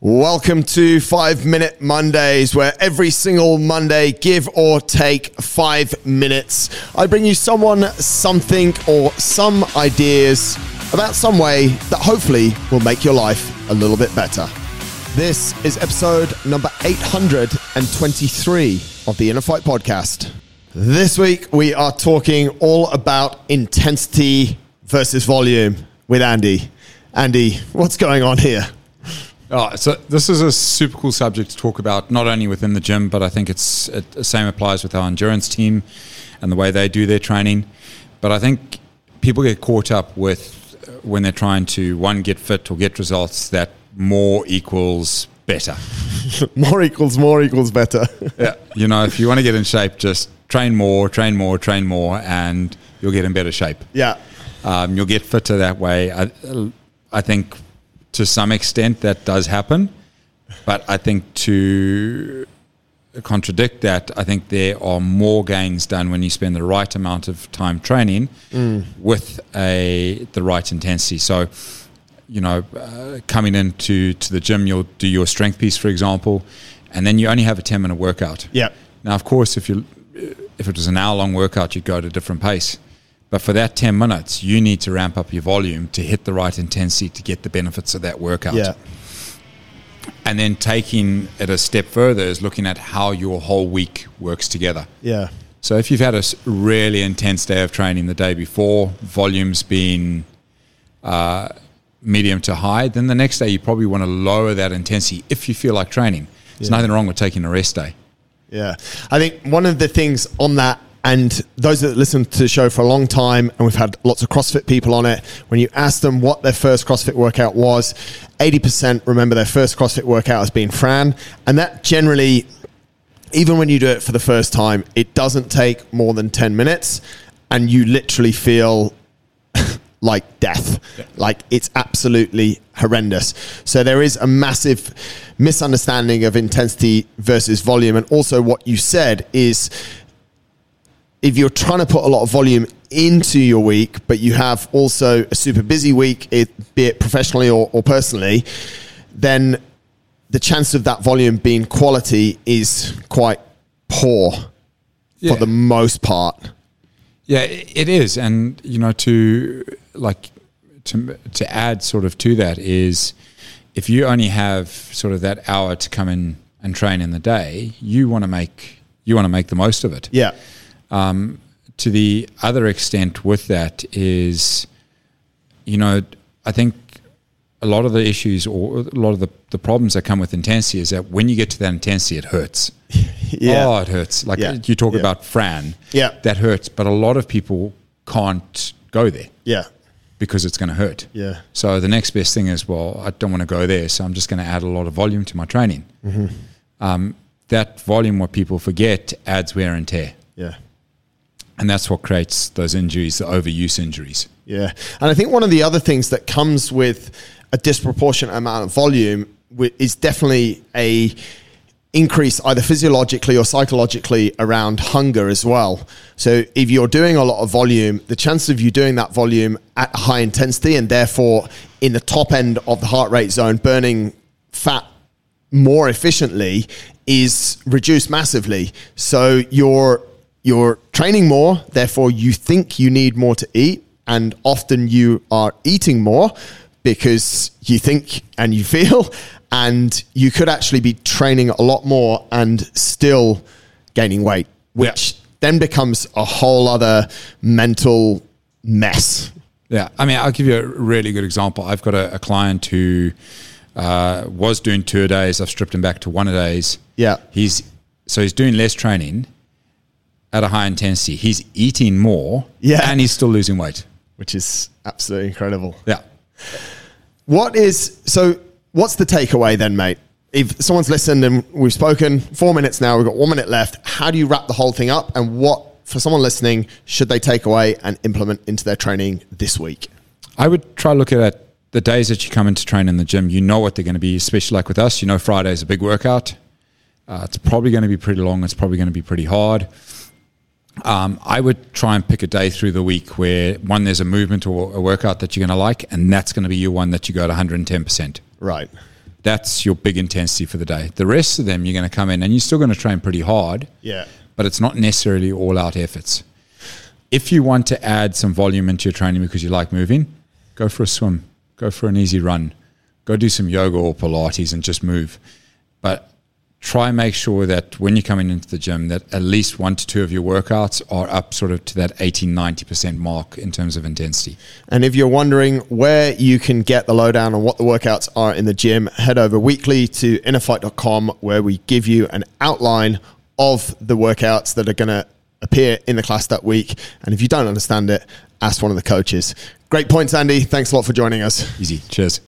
Welcome to Five Minute Mondays, where every single Monday, give or take five minutes, I bring you someone, something, or some ideas about some way that hopefully will make your life a little bit better. This is episode number 823 of the Inner Fight Podcast. This week, we are talking all about intensity versus volume with Andy. Andy, what's going on here? Oh, so this is a super cool subject to talk about, not only within the gym, but I think it's it, the same applies with our endurance team and the way they do their training. But I think people get caught up with uh, when they're trying to one get fit or get results that more equals better. more equals more equals better. yeah, you know, if you want to get in shape, just train more, train more, train more, and you'll get in better shape. Yeah, um, you'll get fitter that way. I, I think to some extent that does happen. But I think to contradict that, I think there are more gains done when you spend the right amount of time training mm. with a the right intensity. So, you know, uh, coming into to the gym, you'll do your strength piece, for example, and then you only have a ten minute workout. Yeah. Now, of course, if you if it was an hour long workout, you'd go at a different pace. But for that 10 minutes, you need to ramp up your volume to hit the right intensity to get the benefits of that workout. Yeah. And then taking it a step further is looking at how your whole week works together. Yeah. So if you've had a really intense day of training the day before, volume's been uh, medium to high, then the next day you probably want to lower that intensity if you feel like training. There's yeah. nothing wrong with taking a rest day. Yeah. I think one of the things on that and those that listen to the show for a long time, and we've had lots of CrossFit people on it, when you ask them what their first CrossFit workout was, 80% remember their first CrossFit workout as being Fran. And that generally, even when you do it for the first time, it doesn't take more than 10 minutes, and you literally feel like death. Yeah. Like it's absolutely horrendous. So there is a massive misunderstanding of intensity versus volume. And also, what you said is if you're trying to put a lot of volume into your week, but you have also a super busy week, it, be it professionally or, or personally, then the chance of that volume being quality is quite poor yeah. for the most part. Yeah, it is, and you know, to like to to add sort of to that is if you only have sort of that hour to come in and train in the day, you want to make you want to make the most of it. Yeah. Um, to the other extent, with that is, you know, I think a lot of the issues or a lot of the, the problems that come with intensity is that when you get to that intensity, it hurts. yeah. Oh, it hurts. Like yeah. you talk yeah. about Fran. Yeah. That hurts. But a lot of people can't go there. Yeah. Because it's going to hurt. Yeah. So the next best thing is, well, I don't want to go there. So I'm just going to add a lot of volume to my training. Mm-hmm. Um, that volume, what people forget, adds wear and tear. Yeah. And that's what creates those injuries, the overuse injuries. Yeah. And I think one of the other things that comes with a disproportionate amount of volume is definitely a increase either physiologically or psychologically around hunger as well. So if you're doing a lot of volume, the chance of you doing that volume at high intensity and therefore in the top end of the heart rate zone burning fat more efficiently is reduced massively. So you're you're training more, therefore you think you need more to eat, and often you are eating more because you think and you feel, and you could actually be training a lot more and still gaining weight, which yeah. then becomes a whole other mental mess. Yeah, I mean, I'll give you a really good example. I've got a, a client who uh, was doing two a days. I've stripped him back to one a days. Yeah, he's so he's doing less training at a high intensity. He's eating more, yeah, and he's still losing weight, which is absolutely incredible. Yeah. What is so? What's the takeaway then, mate? If someone's listened and we've spoken four minutes now, we've got one minute left. How do you wrap the whole thing up? And what, for someone listening, should they take away and implement into their training this week? I would try look at the days that you come into train in the gym. You know what they're going to be, especially like with us. You know Friday is a big workout. Uh, it's probably going to be pretty long. It's probably going to be pretty hard. Um, I would try and pick a day through the week where one there's a movement or a workout that you're going to like, and that's going to be your one that you go to 110 percent. Right. That's your big intensity for the day. The rest of them, you're going to come in and you're still going to train pretty hard, Yeah. but it's not necessarily all out efforts. If you want to add some volume into your training because you like moving, go for a swim, go for an easy run, go do some yoga or Pilates and just move. But try and make sure that when you're coming into the gym that at least one to two of your workouts are up sort of to that 80 90% mark in terms of intensity And if you're wondering where you can get the lowdown on what the workouts are in the gym, head over weekly to innerfight.com where we give you an outline of the workouts that are going to appear in the class that week. And if you don't understand it, ask one of the coaches. Great points, Andy. Thanks a lot for joining us. easy cheers